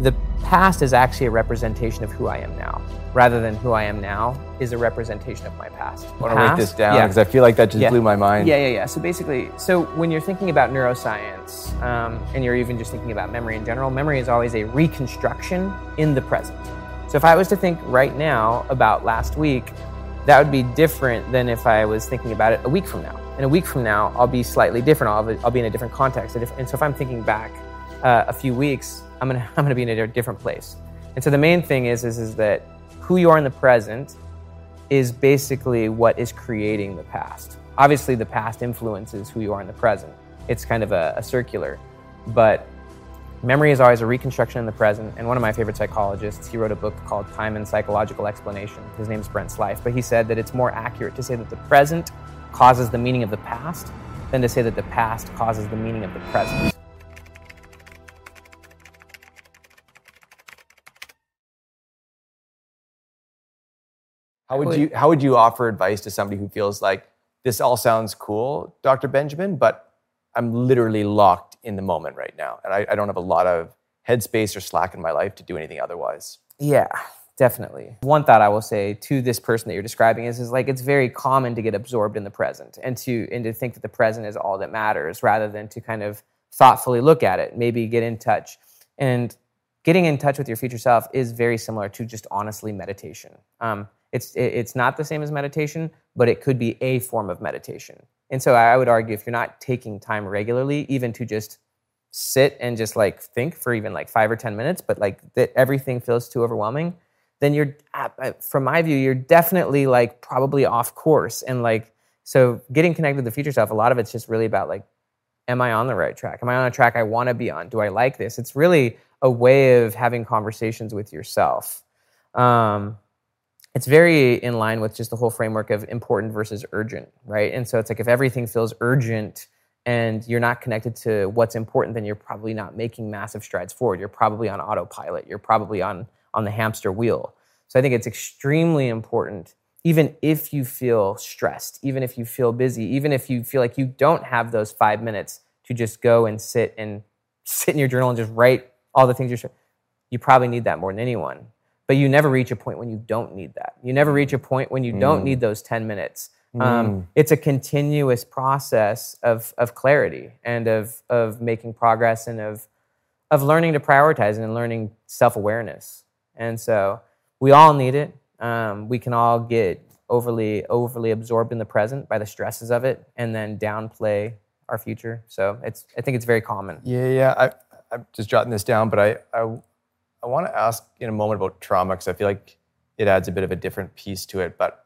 the past is actually a representation of who I am now, rather than who I am now is a representation of my past. I want to write this down Yeah, because yeah. I feel like that just yeah. blew my mind. Yeah, yeah, yeah. So basically, so when you're thinking about neuroscience um, and you're even just thinking about memory in general, memory is always a reconstruction in the present. So if I was to think right now about last week, that would be different than if I was thinking about it a week from now. And a week from now, I'll be slightly different. I'll, I'll be in a different context. And so if I'm thinking back uh, a few weeks, I'm gonna I'm gonna be in a different place. And so the main thing is is is that who you are in the present is basically what is creating the past. Obviously, the past influences who you are in the present. It's kind of a, a circular, but memory is always a reconstruction in the present. And one of my favorite psychologists, he wrote a book called Time and Psychological Explanation. His name is Brent Slife, but he said that it's more accurate to say that the present causes the meaning of the past than to say that the past causes the meaning of the present. How would you how would you offer advice to somebody who feels like this all sounds cool, Dr. Benjamin, but I'm literally locked in the moment right now, and I, I don't have a lot of headspace or slack in my life to do anything otherwise. Yeah, definitely. One thought I will say to this person that you're describing is, is like it's very common to get absorbed in the present and to and to think that the present is all that matters rather than to kind of thoughtfully look at it, maybe get in touch. And getting in touch with your future self is very similar to just honestly meditation. Um, it's it's not the same as meditation, but it could be a form of meditation. And so I would argue if you're not taking time regularly, even to just sit and just like think for even like five or ten minutes, but like that everything feels too overwhelming, then you're from my view, you're definitely like probably off course. And like so getting connected with the future self, a lot of it's just really about like, am I on the right track? Am I on a track I want to be on? Do I like this? It's really a way of having conversations with yourself. Um, it's very in line with just the whole framework of important versus urgent, right? And so it's like if everything feels urgent and you're not connected to what's important, then you're probably not making massive strides forward. You're probably on autopilot. You're probably on on the hamster wheel. So I think it's extremely important, even if you feel stressed, even if you feel busy, even if you feel like you don't have those five minutes to just go and sit and sit in your journal and just write all the things you're. You probably need that more than anyone but you never reach a point when you don't need that. You never reach a point when you mm. don't need those 10 minutes. Um, mm. It's a continuous process of, of clarity and of, of making progress and of, of learning to prioritize and learning self awareness. And so we all need it. Um, we can all get overly overly absorbed in the present by the stresses of it and then downplay our future. So it's I think it's very common. Yeah, yeah. I, I'm just jotting this down, but I, I I want to ask in a moment about trauma because I feel like it adds a bit of a different piece to it. But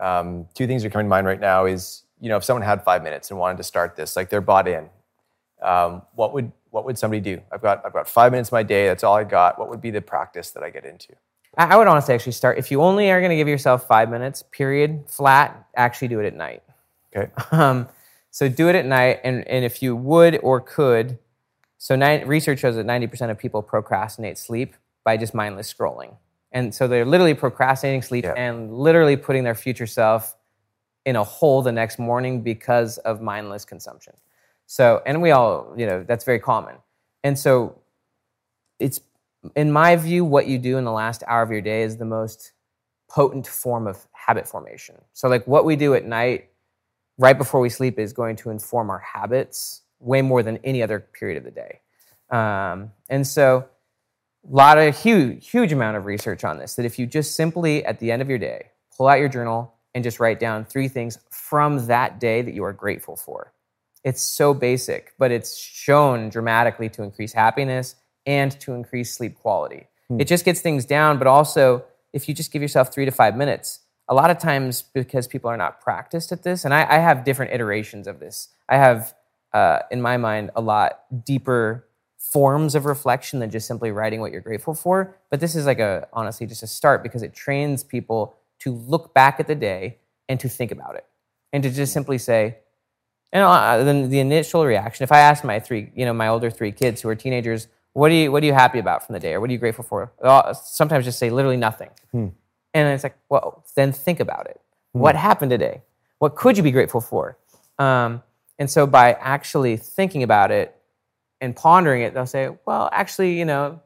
um, two things are coming to mind right now is you know if someone had five minutes and wanted to start this, like they're bought in, um, what would what would somebody do? I've got I've got five minutes of my day. That's all I got. What would be the practice that I get into? I would honestly actually start if you only are going to give yourself five minutes, period, flat. Actually, do it at night. Okay. Um, so do it at night, and and if you would or could so nine, research shows that 90% of people procrastinate sleep by just mindless scrolling. And so they're literally procrastinating sleep yeah. and literally putting their future self in a hole the next morning because of mindless consumption. So, and we all, you know, that's very common. And so it's, in my view, what you do in the last hour of your day is the most potent form of habit formation. So, like what we do at night, right before we sleep, is going to inform our habits way more than any other period of the day. Um, and so, a lot of huge, huge amount of research on this that if you just simply at the end of your day pull out your journal and just write down three things from that day that you are grateful for. It's so basic, but it's shown dramatically to increase happiness and to increase sleep quality. Hmm. It just gets things down, but also if you just give yourself three to five minutes, a lot of times because people are not practiced at this, and I, I have different iterations of this. I have uh, in my mind, a lot deeper forms of reflection than just simply writing what you're grateful for. But this is like a honestly just a start because it trains people to look back at the day and to think about it and to just simply say, and uh, then the initial reaction. If I ask my three, you know, my older three kids who are teenagers, what are you what are you happy about from the day, or what are you grateful for? I'll sometimes just say literally nothing, hmm. and it's like, well, then think about it. Hmm. What happened today? What could you be grateful for? Um, and so by actually thinking about it and pondering it, they'll say, well, actually, you know,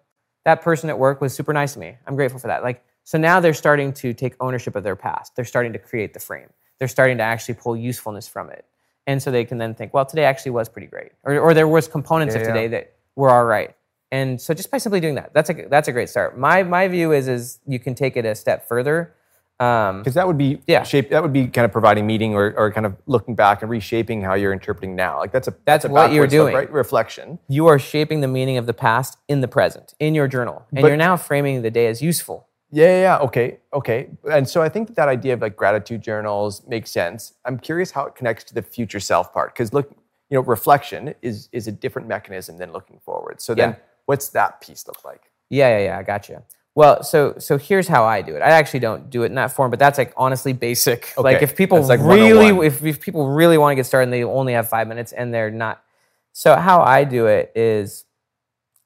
that person at work was super nice to me. I'm grateful for that. Like, so now they're starting to take ownership of their past. They're starting to create the frame. They're starting to actually pull usefulness from it. And so they can then think, well, today actually was pretty great. Or, or there was components Yeah, of yeah. today that were all right. And so just by simply doing that, that's a, that's a great start. My, my view is, is you can take it a step further. Um, Because that would be Yeah. shape. That would be kind of providing meaning or, or kind of looking back and reshaping how you're interpreting now. Like that's a That's a what you're look, doing. right? Reflection. you are shaping the meaning of the past in the present, in your journal. And But- you're now framing the day as useful. Yeah, yeah, yeah. Okay, okay. And so I think that, that idea of like gratitude journals makes sense. I'm curious how it connects to the future self part. Because look, you know, reflection is is a different mechanism than looking forward. So then, Yeah. what's that piece look like? Yeah, yeah, yeah. I got you. Well, so so here's how I do it. I actually don't do it in that form, but that's like honestly basic. Like if people like really, if, if people really want to get started and they only have five minutes and they're not. So how I do it is,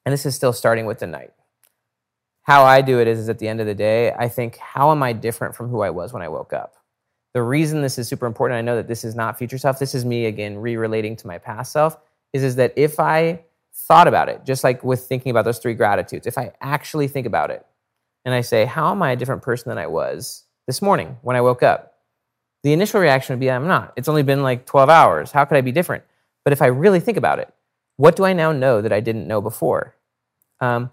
and this is still starting with the night. How I do it is, is at the end of the day, I think, how am I different from who I was when I woke up? The reason this is super important, I know that this is not future self. This is me again re-relating to my past self. Is is that if I thought about it, just like with thinking about those three gratitudes, if I actually think about it, and I say, how am I a different person than I was this morning when I woke up? The initial reaction would be, I'm not. It's only been like 12 hours. How could I be different? But if I really think about it, what do I now know that I didn't know before? Um,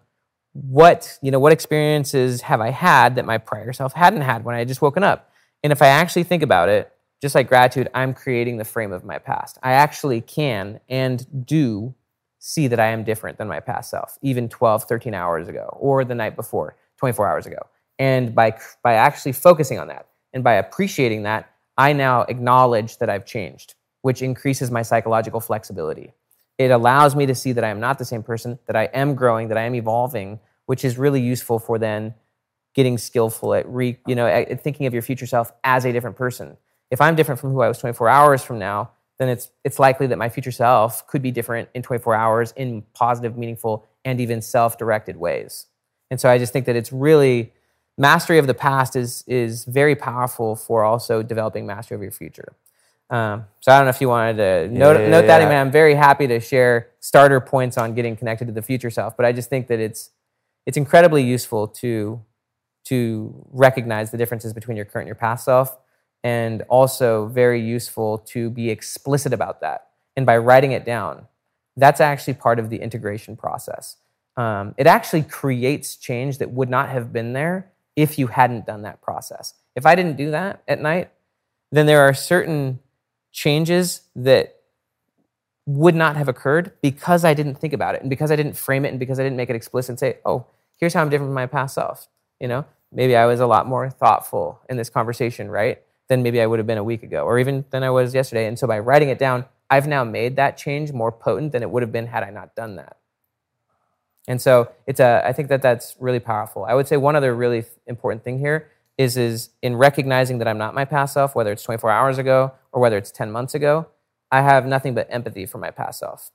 what you know what experiences have i had that my prior self hadn't had when i had just woken up and if i actually think about it just like gratitude i'm creating the frame of my past i actually can and do see that i am different than my past self even 12 13 hours ago or the night before 24 hours ago and by by actually focusing on that and by appreciating that i now acknowledge that i've changed which increases my psychological flexibility it allows me to see that I am not the same person, that I am growing, that I am evolving, which is really useful for then getting skillful at re, you know, at thinking of your future self as a different person. If I'm different from who I was 24 hours from now, then it's it's likely that my future self could be different in 24 hours in positive, meaningful, and even self-directed ways. And so I just think that it's really mastery of the past is is very powerful for also developing mastery of your future. Um, so I don't know if you wanted to note, Yeah, note that. I mean, I'm very happy to share starter points on getting connected to the future self, but I just think that it's it's incredibly useful to to recognize the differences between your current and your past self, and also very useful to be explicit about that. And by writing it down, that's actually part of the integration process. Um, it actually creates change that would not have been there if you hadn't done that process. If I didn't do that at night, then there are certain changes that would not have occurred because I didn't think about it and because I didn't frame it and because I didn't make it explicit and say, oh, here's how I'm different from my past self. You know, maybe I was a lot more thoughtful in this conversation, right? Than maybe I would have been a week ago or even than I was yesterday. And so by writing it down, I've now made that change more potent than it would have been had I not done that. And so it's a, I think that that's really powerful. I would say one other really important thing here is, is in recognizing that I'm not my past self, whether it's 24 hours ago or whether it's 10 months ago, I have nothing but empathy for my past self.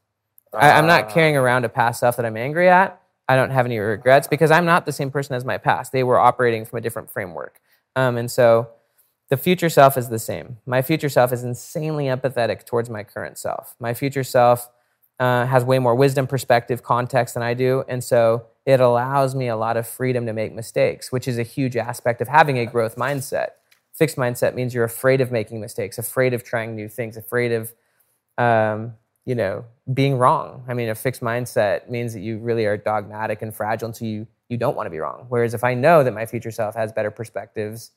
I, I'm not carrying around a past self that I'm angry at. I don't have any regrets because I'm not the same person as my past. They were operating from a different framework. Um, and so the future self is the same. My future self is insanely empathetic towards my current self. My future self uh, has way more wisdom, perspective, context than I do. And so it allows me a lot of freedom to make mistakes, which is a huge aspect of having a growth mindset. Fixed mindset means you're afraid of making mistakes, afraid of trying new things, afraid of, um, you know, being wrong. I mean, a fixed mindset means that you really are dogmatic and fragile, and so you you don't want to be wrong. Whereas if I know that my future self has better perspectives,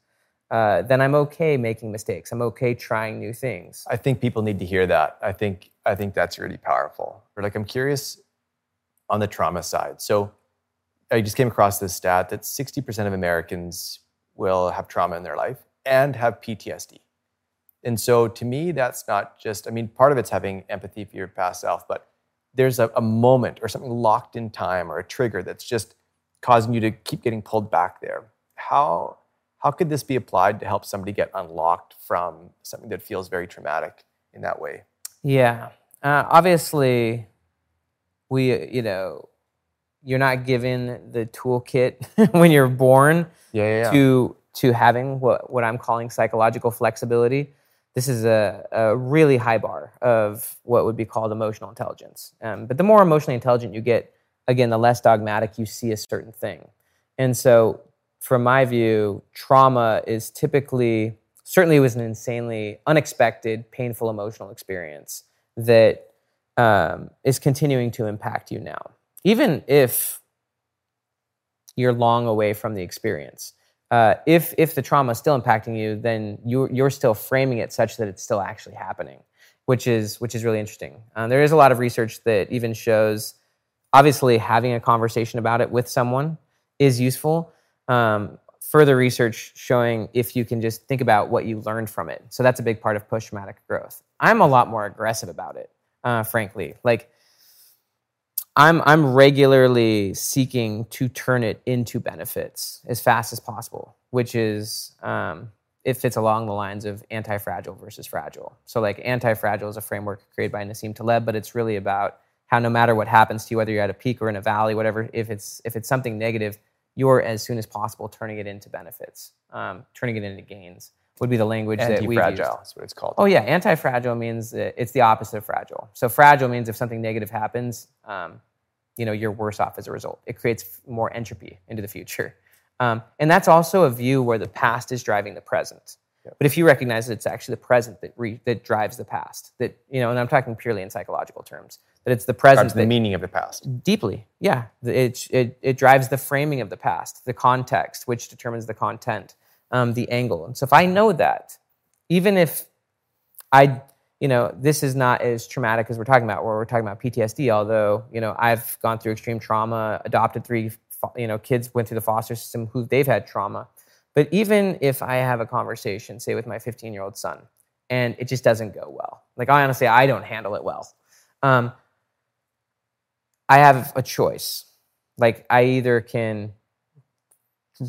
uh, then I'm okay making mistakes. I'm okay trying new things. I think people need to hear that. I think I think that's really powerful. Like I'm curious on the trauma side. So I just came across this stat that 60% of Americans will have trauma in their life and have PTSD. And so to me, that's not just, I mean, part of it's having empathy for your past self, but there's a, a moment or something locked in time or a trigger that's just causing you to keep getting pulled back there. How how could this be applied to help somebody get unlocked from something that feels very traumatic in that way? Yeah. Uh, obviously, we, you know, you're not given the toolkit when you're born Yeah, yeah, yeah. to to having what, what I'm calling psychological flexibility. This is a, a really high bar of what would be called emotional intelligence. Um, but the more emotionally intelligent you get, again, the less dogmatic you see a certain thing. And so, from my view, trauma is typically, certainly, it was an insanely unexpected, painful emotional experience that um, is continuing to impact you now. Even if you're long away from the experience. Uh, if if the trauma is still impacting you, then you're you're still framing it such that it's still actually happening, which is which is really interesting. Uh, there is a lot of research that even shows, obviously, having a conversation about it with someone is useful. Um, further research showing if you can just think about what you learned from it. So that's a big part of post traumatic growth. I'm a lot more aggressive about it, uh, frankly. Like I'm I'm regularly seeking to turn it into benefits as fast as possible, which is um, it fits along the lines of anti-fragile versus fragile. So like anti-fragile is a framework created by Nassim Taleb, but it's really about how no matter what happens to you, whether you're at a peak or in a valley, whatever, if it's if it's something negative, you're as soon as possible turning it into benefits, um, turning it into gains would be the language that we Anti-fragile, that's what it's called. Oh yeah, anti-fragile means it's the opposite of fragile. So fragile means if something negative happens, um, you know you're worse off as a result. It creates more entropy into the future, um, and that's also a view where the past is driving the present. Yep. But if you recognize that it's actually the present that re, that drives the past, that you know, and I'm talking purely in psychological terms, that it's the present Drives the that meaning of the past. deeply, yeah, it, it it drives the framing of the past, the context, which determines the content, um, the angle. And so if I know that, even if I you know, this is not as traumatic as we're talking about, where we're talking about PTSD. Although, you know, I've gone through extreme trauma, adopted three, you know, kids went through the foster system who they've had trauma. But even if I have a conversation, say with my 15 year old son, and it just doesn't go well, like I honestly, I don't handle it well. Um, I have a choice. Like I either can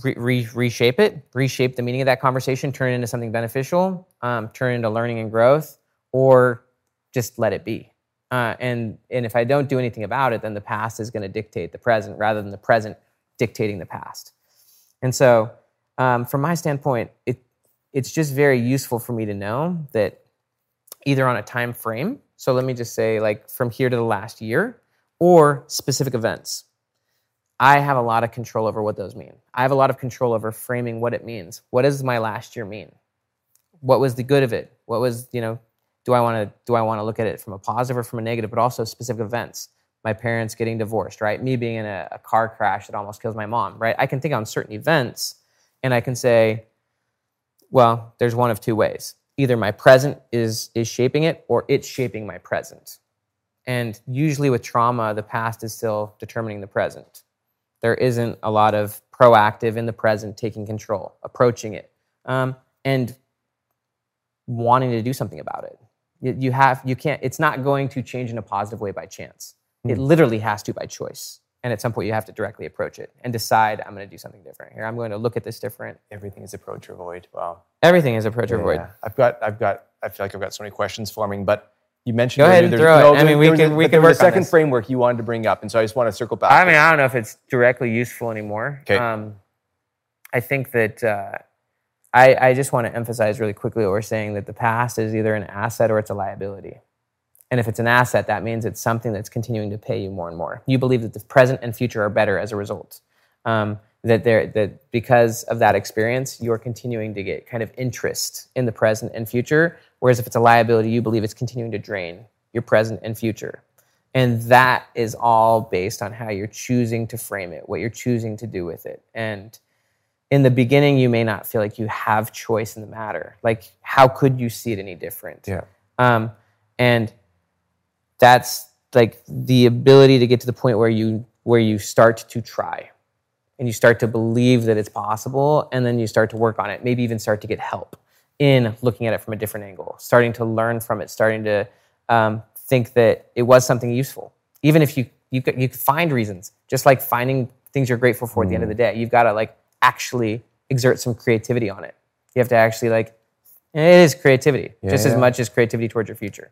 re- re- reshape it, reshape the meaning of that conversation, turn it into something beneficial, um, turn it into learning and growth, or just let it be. Uh, and and if I don't do anything about it, then the past is going to dictate the present rather than the present dictating the past. And so, um, from my standpoint, it it's just very useful for me to know that either on a time frame. So let me just say, like from here to the last year, or specific events. I have a lot of control over what those mean. I have a lot of control over framing what it means. What does my last year mean? What was the good of it? What was, you know, do I want to do I want to look at it from a positive or from a negative, but also specific events. My parents getting divorced, right? Me being in a, a car crash that almost kills my mom, right? I can think on certain events and I can say, well, there's one of two ways. Either my present is is shaping it or it's shaping my present. And usually with trauma, the past is still determining the present. There isn't a lot of proactive in the present, taking control, approaching it, um, and wanting to do something about it. You, you have, you can't. It's not going to change in a positive way by chance. It literally has to by choice. And at some point, you have to directly approach it and decide, I'm going to do something different here. I'm going to look at this different. Everything is approach or avoid. Wow. Everything is approach or avoid. Yeah. I've got, I've got, I feel like I've got so many questions forming, but you mentioned Go ahead earlier and there's- throw it. I mean, we can- we can work second framework you wanted to bring up, and so I just want to circle back. I mean, I don't know if it's directly useful anymore. Okay. Um, I think that uh, I, I just want to emphasize really quickly what we're saying that the past is either an asset or it's a liability. And if it's an asset, that means it's something that's continuing to pay you more and more. You believe that the present and future are better as a result. Um, that there, that because of that experience, you're continuing to get kind of interest in the present and future. Whereas if it's a liability, you believe it's continuing to drain your present and future. And that is all based on how you're choosing to frame it, what you're choosing to do with it. And in the beginning, you may not feel like you have choice in the matter. Like, how could you see it any different? Yeah. Um, and that's like the ability to get to the point where you where you start to try and you start to believe that it's possible and then you start to work on it maybe even start to get help in looking at it from a different angle starting to learn from it starting to um, think that it was something useful. Even if you you could, you could find reasons just like finding things you're grateful for at the end of the day you've got to like actually exert some creativity on it. You have to actually like it is creativity just as much as creativity towards your future